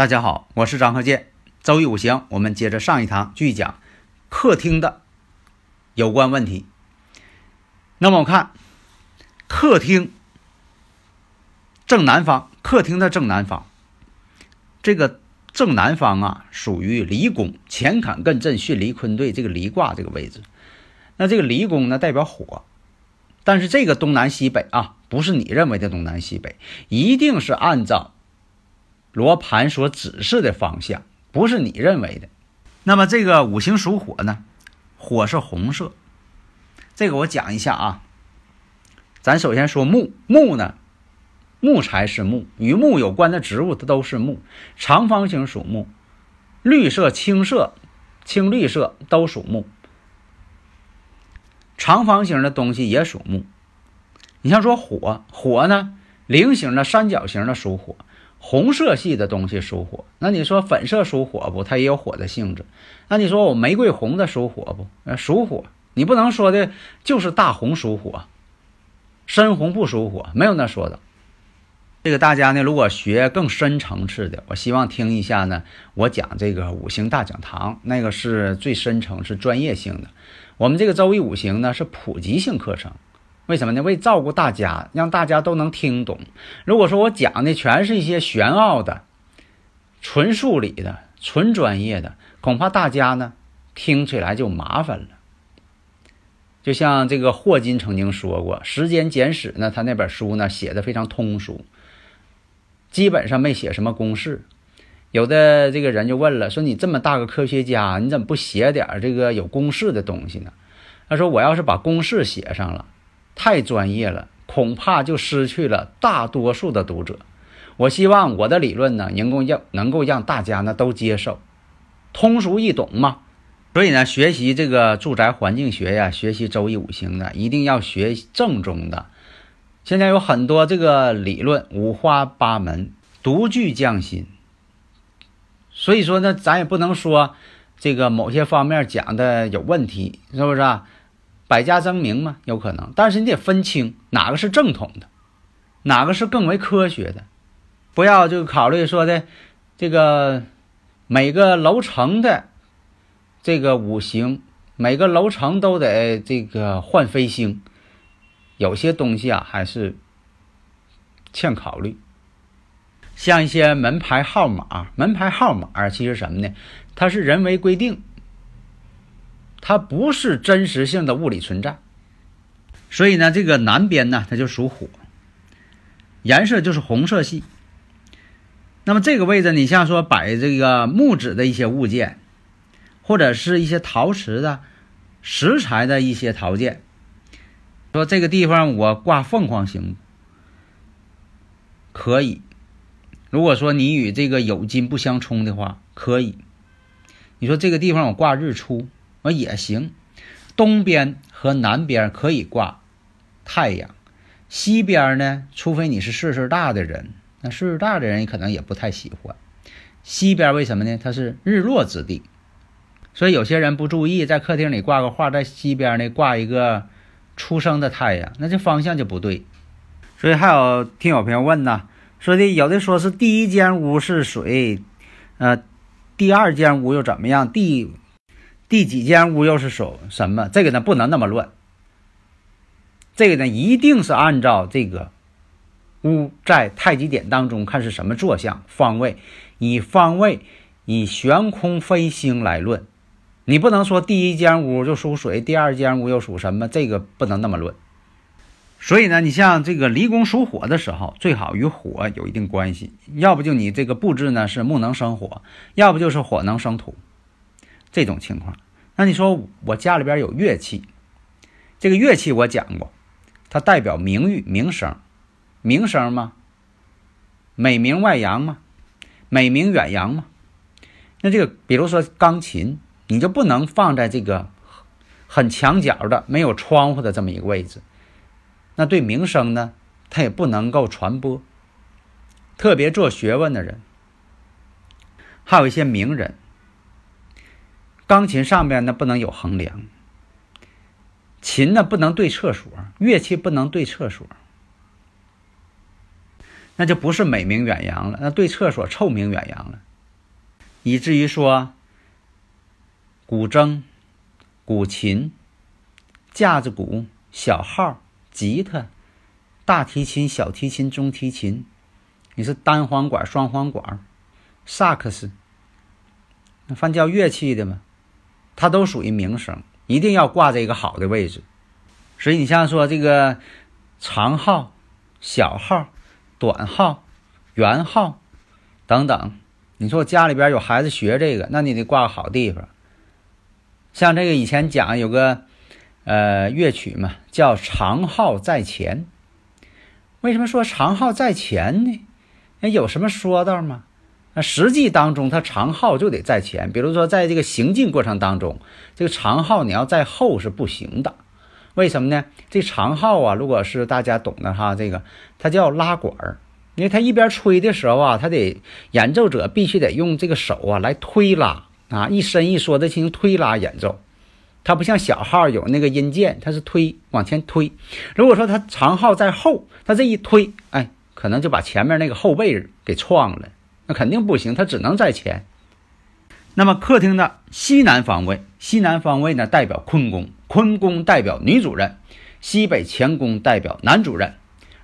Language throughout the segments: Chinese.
大家好，我是张和建。周易五行，我们接着上一堂继续讲客厅的有关问题。那么我看客厅正南方，客厅的正南方，这个正南方啊，属于离宫，乾坎艮震巽离坤兑这个离卦这个位置。那这个离宫呢，代表火，但是这个东南西北啊，不是你认为的东南西北，一定是按照。罗盘所指示的方向不是你认为的。那么这个五行属火呢？火是红色。这个我讲一下啊。咱首先说木，木呢，木材是木，与木有关的植物它都是木。长方形属木，绿色、青色、青绿色都属木。长方形的东西也属木。你像说火，火呢，菱形的、三角形的属火。红色系的东西属火，那你说粉色属火不？它也有火的性质。那你说我玫瑰红的属火不？呃，属火。你不能说的就是大红属火，深红不属火，没有那说的。这个大家呢，如果学更深层次的，我希望听一下呢，我讲这个五行大讲堂，那个是最深层是专业性的。我们这个周易五行呢是普及性课程。为什么呢？为照顾大家，让大家都能听懂。如果说我讲的全是一些玄奥的、纯数理的、纯专业的，恐怕大家呢听起来就麻烦了。就像这个霍金曾经说过，《时间简史》呢，他那本书呢写的非常通俗，基本上没写什么公式。有的这个人就问了，说你这么大个科学家，你怎么不写点这个有公式的东西呢？他说，我要是把公式写上了。太专业了，恐怕就失去了大多数的读者。我希望我的理论呢，能够让能够让大家呢都接受，通俗易懂嘛。所以呢，学习这个住宅环境学呀，学习周易五行的，一定要学正宗的。现在有很多这个理论五花八门，独具匠心。所以说呢，咱也不能说这个某些方面讲的有问题，是不是啊？百家争鸣嘛，有可能，但是你得分清哪个是正统的，哪个是更为科学的，不要就考虑说的这个每个楼层的这个五行，每个楼层都得这个换飞星，有些东西啊还是欠考虑。像一些门牌号码，门牌号码其实什么呢？它是人为规定。它不是真实性的物理存在，所以呢，这个南边呢，它就属火，颜色就是红色系。那么这个位置，你像说摆这个木质的一些物件，或者是一些陶瓷的、石材的一些陶件，说这个地方我挂凤凰行可以。如果说你与这个酉金不相冲的话，可以。你说这个地方我挂日出。我也行，东边和南边可以挂太阳，西边呢，除非你是岁数大的人，那岁数大的人可能也不太喜欢。西边为什么呢？它是日落之地，所以有些人不注意，在客厅里挂个画，在西边呢挂一个出生的太阳，那这方向就不对。所以还有听友朋友问呢，说的有的说是第一间屋是水，呃，第二间屋又怎么样？第第几间屋又是属什么？这个呢不能那么乱。这个呢一定是按照这个屋在太极点当中看是什么坐向方位，以方位以悬空飞星来论。你不能说第一间屋就属水，第二间屋又属什么？这个不能那么论。所以呢，你像这个离宫属火的时候，最好与火有一定关系。要不就你这个布置呢是木能生火，要不就是火能生土。这种情况，那你说我家里边有乐器，这个乐器我讲过，它代表名誉、名声，名声吗？美名外扬吗？美名远扬吗？那这个，比如说钢琴，你就不能放在这个很墙角的、没有窗户的这么一个位置。那对名声呢，它也不能够传播。特别做学问的人，还有一些名人，钢琴上面呢不能有横梁，琴呢不能对厕所，乐器不能对厕所，那就不是美名远扬了，那对厕所臭名远扬了，以至于说，古筝、古琴、架子鼓、小号、吉他、大提琴、小提琴、中提琴。你是单簧管、双簧管、萨克斯，那凡叫乐器的嘛，它都属于名声，一定要挂在一个好的位置。所以你像说这个长号、小号、短号、圆号等等，你说家里边有孩子学这个，那你得挂个好地方。像这个以前讲有个呃乐曲嘛，叫长号在前。为什么说长号在前呢？那有什么说道吗？那实际当中，它长号就得在前。比如说，在这个行进过程当中，这个长号你要在后是不行的。为什么呢？这长号啊，如果是大家懂的哈，这个它叫拉管儿，因为它一边吹的时候啊，它得演奏者必须得用这个手啊来推拉啊，一伸一缩的进行推拉演奏。它不像小号有那个音键，它是推往前推。如果说它长号在后，它这一推，哎。可能就把前面那个后背给撞了，那肯定不行，他只能在前。那么客厅的西南方位，西南方位呢代表坤宫，坤宫代表女主人，西北乾宫代表男主人。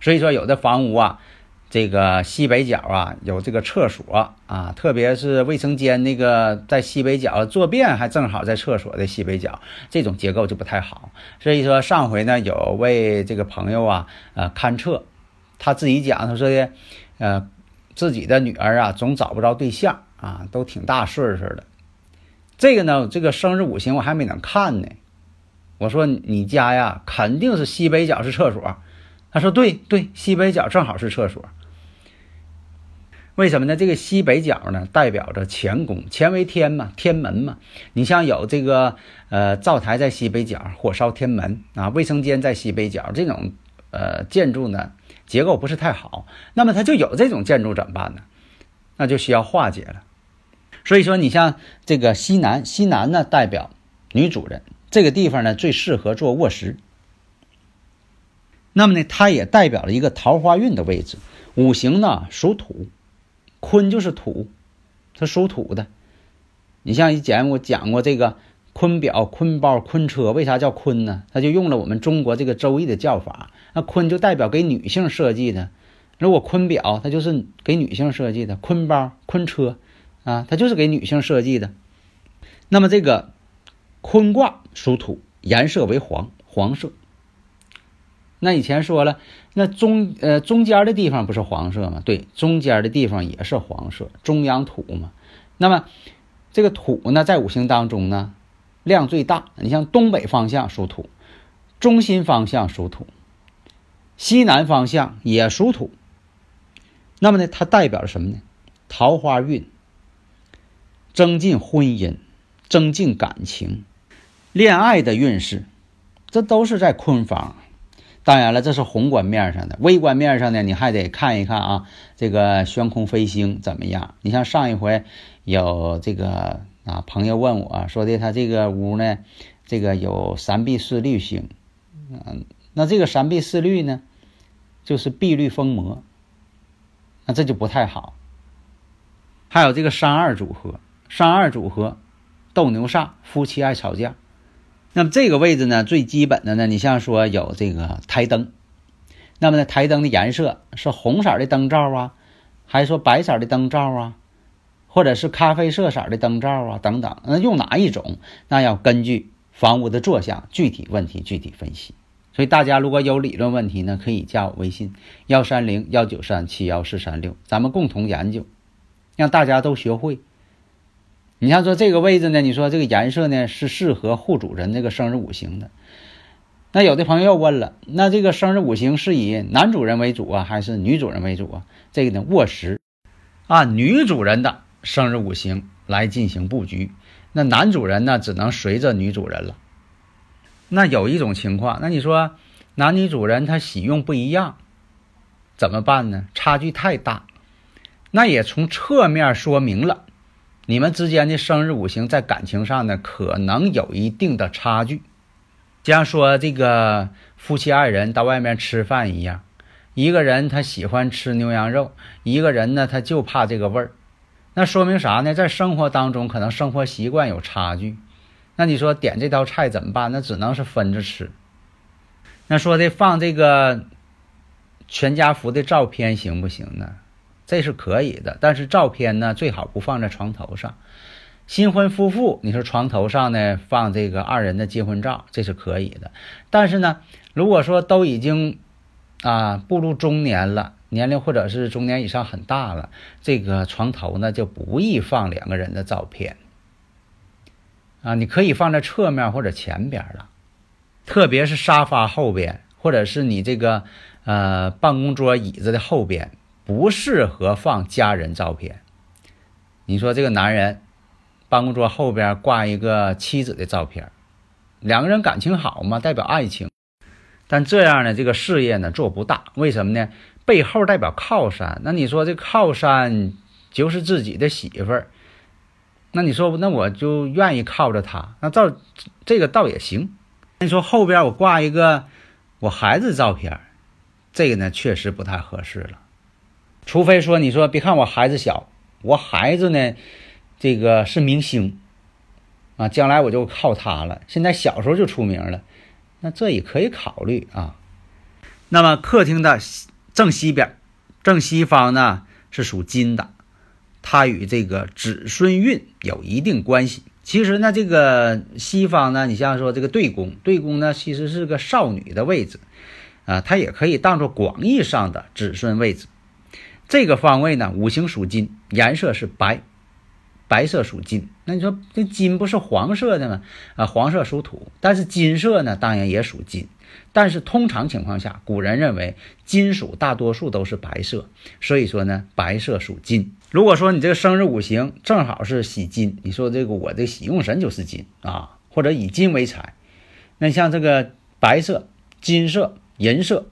所以说，有的房屋啊，这个西北角啊有这个厕所啊，特别是卫生间那个在西北角坐便还正好在厕所的西北角，这种结构就不太好。所以说上回呢有位这个朋友啊，呃勘测。他自己讲，他说的，呃，自己的女儿啊，总找不着对象啊，都挺大岁数的。这个呢，这个生日五行我还没能看呢。我说你家呀，肯定是西北角是厕所。他说对对，西北角正好是厕所。为什么呢？这个西北角呢，代表着乾宫，乾为天嘛，天门嘛。你像有这个呃灶台在西北角，火烧天门啊，卫生间在西北角，这种呃建筑呢。结构不是太好，那么它就有这种建筑怎么办呢？那就需要化解了。所以说，你像这个西南，西南呢代表女主人，这个地方呢最适合做卧室。那么呢，它也代表了一个桃花运的位置。五行呢属土，坤就是土，它属土的。你像以前我讲过这个。坤表、坤包、坤车，为啥叫坤呢？他就用了我们中国这个周易的叫法。那坤就代表给女性设计的。如果坤表，它就是给女性设计的；坤包、坤车，啊，它就是给女性设计的。那么这个坤卦属土，颜色为黄，黄色。那以前说了，那中呃中间的地方不是黄色吗？对，中间的地方也是黄色，中央土嘛。那么这个土呢，在五行当中呢？量最大，你像东北方向属土，中心方向属土，西南方向也属土。那么呢，它代表着什么呢？桃花运，增进婚姻，增进感情，恋爱的运势，这都是在坤方。当然了，这是宏观面上的，微观面上呢，你还得看一看啊，这个悬空飞星怎么样？你像上一回有这个。啊，朋友问我说的，他这个屋呢，这个有三碧四绿星，嗯，那这个三碧四绿呢，就是碧绿风魔，那这就不太好。还有这个三二组合，三二组合，斗牛煞，夫妻爱吵架。那么这个位置呢，最基本的呢，你像说有这个台灯，那么呢，台灯的颜色是红色的灯罩啊，还是说白色的灯罩啊？或者是咖啡色色的灯罩啊，等等，那用哪一种？那要根据房屋的坐向，具体问题具体分析。所以大家如果有理论问题呢，可以加我微信幺三零幺九三七幺四三六，咱们共同研究，让大家都学会。你像说这个位置呢，你说这个颜色呢是适合户主人这个生日五行的。那有的朋友又问了，那这个生日五行是以男主人为主啊，还是女主人为主啊？这个呢，卧室按女主人的生日五行来进行布局，那男主人呢只能随着女主人了。那有一种情况，那你说男女主人他喜用不一样，怎么办呢？差距太大，那也从侧面说明了你们之间的生日五行在感情上呢可能有一定的差距。就像说这个夫妻二人到外面吃饭一样，一个人他喜欢吃牛羊肉，一个人呢他就怕这个味儿，那说明啥呢？在生活当中可能生活习惯有差距。那你说点这道菜怎么办？那只能是分着吃。那说的放这个全家福的照片行不行呢？这是可以的，但是照片呢最好不放在床头上。新婚夫妇，你说床头上呢放这个二人的结婚照，这是可以的。但是呢，如果说都已经啊步入中年了，年龄或者是中年以上很大了，这个床头呢就不宜放两个人的照片。啊，你可以放在侧面或者前边了，特别是沙发后边，或者是你这个呃办公桌椅子的后边，不适合放家人照片。你说这个男人办公桌后边挂一个妻子的照片，两个人感情好嘛，代表爱情，但这样呢，这个事业呢做不大。为什么呢？背后代表靠山，那你说这靠山就是自己的媳妇儿。那你说，那我就愿意靠着他，那照这个倒也行。你说后边我挂一个我孩子照片，这个呢确实不太合适了。除非说你说别看我孩子小，我孩子呢这个是明星啊，将来我就靠他了。现在小时候就出名了，那这也可以考虑啊。那么客厅的正西边，正西方呢是属金的。它与这个子孙运有一定关系。其实呢，这个西方呢，你像说这个对宫，对宫呢其实是个少女的位置，啊，它也可以当做广义上的子孙位置。这个方位呢，五行属金，颜色是白，白色属金。那你说这金不是黄色的吗？啊，黄色属土，但是金色呢，当然也属金。但是通常情况下，古人认为金属大多数都是白色，所以说呢，白色属金。如果说你这个生日五行正好是喜金，你说这个我的喜用神就是金啊，或者以金为财，那像这个白色、金色、银色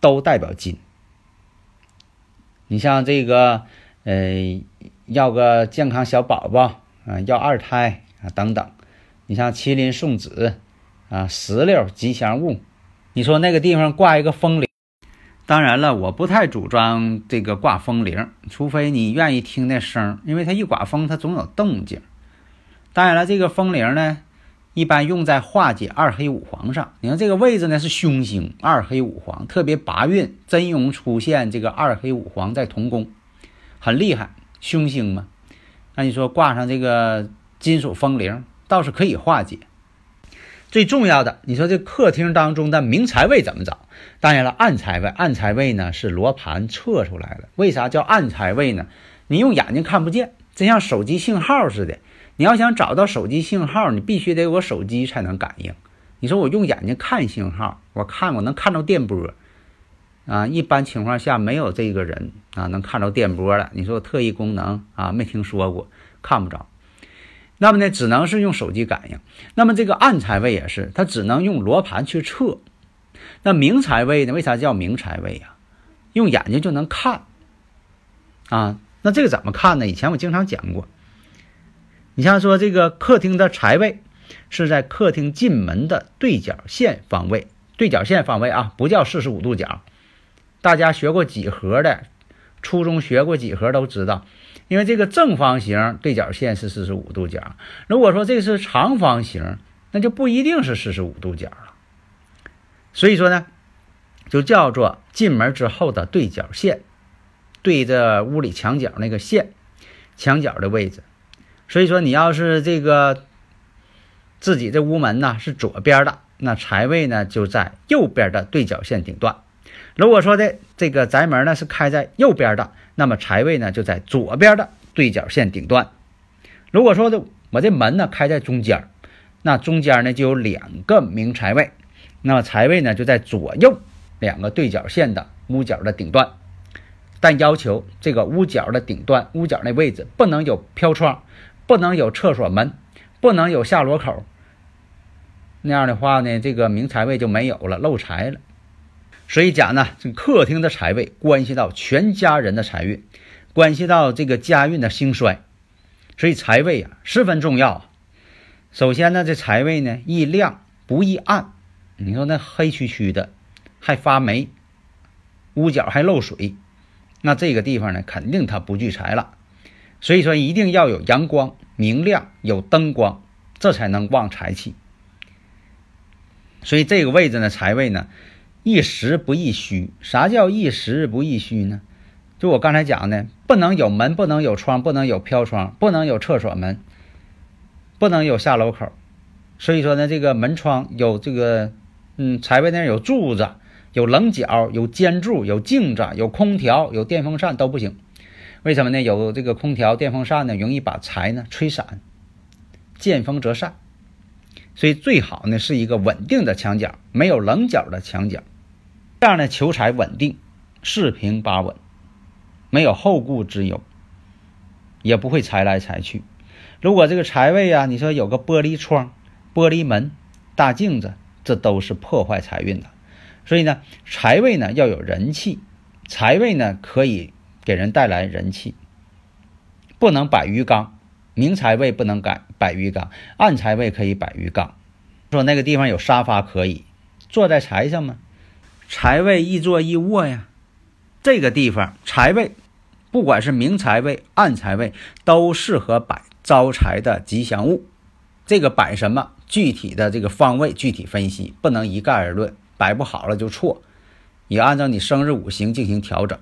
都代表金。你像这个，呃，要个健康小宝宝啊，要二胎啊等等，你像麒麟送子啊，石榴吉祥物，你说那个地方挂一个风铃。当然了，我不太主张这个挂风铃，除非你愿意听那声，因为它一刮风，它总有动静。当然了，这个风铃呢，一般用在化解二黑五黄上。你看这个位置呢是凶星，二黑五黄，特别八运真容出现这个二黑五黄在同宫，很厉害，凶星嘛。那你说挂上这个金属风铃，倒是可以化解。最重要的，你说这客厅当中的明财位怎么找？当然了，暗财位，暗财位呢是罗盘测出来的。为啥叫暗财位呢？你用眼睛看不见，真像手机信号似的。你要想找到手机信号，你必须得有个手机才能感应。你说我用眼睛看信号，我看我能看到电波啊。一般情况下没有这个人啊能看到电波了。你说特异功能啊，没听说过，看不着。那么呢，只能是用手机感应。那么这个暗财位也是，它只能用罗盘去测。那明财位呢？为啥叫明财位呀？用眼睛就能看啊。那这个怎么看呢？以前我经常讲过。你像说这个客厅的财位是在客厅进门的对角线方位，对角线方位啊，不叫四十五度角。大家学过几何的，初中学过几何都知道。因为这个正方形对角线是四十五度角，如果说这是长方形，那就不一定是四十五度角了。所以说呢，就叫做进门之后的对角线，对着屋里墙角那个线，墙角的位置。所以说你要是这个自己这屋门呢是左边的，那财位呢就在右边的对角线顶端。如果说的这个宅门呢是开在右边的。那么财位呢就在左边的对角线顶端，如果说的我这门呢开在中间，那中间呢就有两个明财位，那么财位呢就在左右两个对角线的屋角的顶端，但要求这个屋角的顶端屋角那位置不能有飘窗，不能有厕所门，不能有下螺口。那样的话呢，这个明财位就没有了，漏财了。所以讲呢，这客厅的财位关系到全家人的财运，关系到这个家运的兴衰，所以财位啊十分重要。首先呢，这财位呢易亮不易暗。你说那黑黢黢的，还发霉，屋角还漏水，那这个地方呢肯定它不聚财了。所以说一定要有阳光明亮，有灯光，这才能旺财气。所以这个位置呢，财位呢，一实不易虚。啥叫一实不易虚呢？就我刚才讲的，不能有门，不能有窗，不能有飘窗，不能有厕所门，不能有下楼口。所以说呢，这个门窗有这个，嗯，财位那有柱子，有棱角，有尖柱，有镜子，有空调，有电风扇都不行。为什么呢？有这个空调、电风扇呢，容易把财呢吹散，见风则散。所以最好呢是一个稳定的墙角，没有棱角的墙角，这样呢求财稳定，四平八稳，没有后顾之忧，也不会财来财去。如果这个财位啊，你说有个玻璃窗、玻璃门、大镜子，这都是破坏财运的。所以呢，财位呢要有人气，财位呢可以给人带来人气，不能摆鱼缸。明财位不能改摆鱼缸，暗财位可以摆鱼缸。说那个地方有沙发可以坐在财上吗？财位易坐易卧呀。这个地方财位，不管是明财位、暗财位，都适合摆招财的吉祥物。这个摆什么具体的这个方位具体分析，不能一概而论。摆不好了就错，也按照你生日五行进行调整。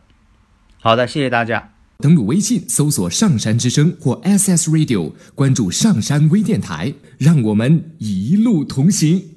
好的，谢谢大家。登录微信，搜索“上山之声”或 SS Radio，关注上山微电台，让我们一路同行。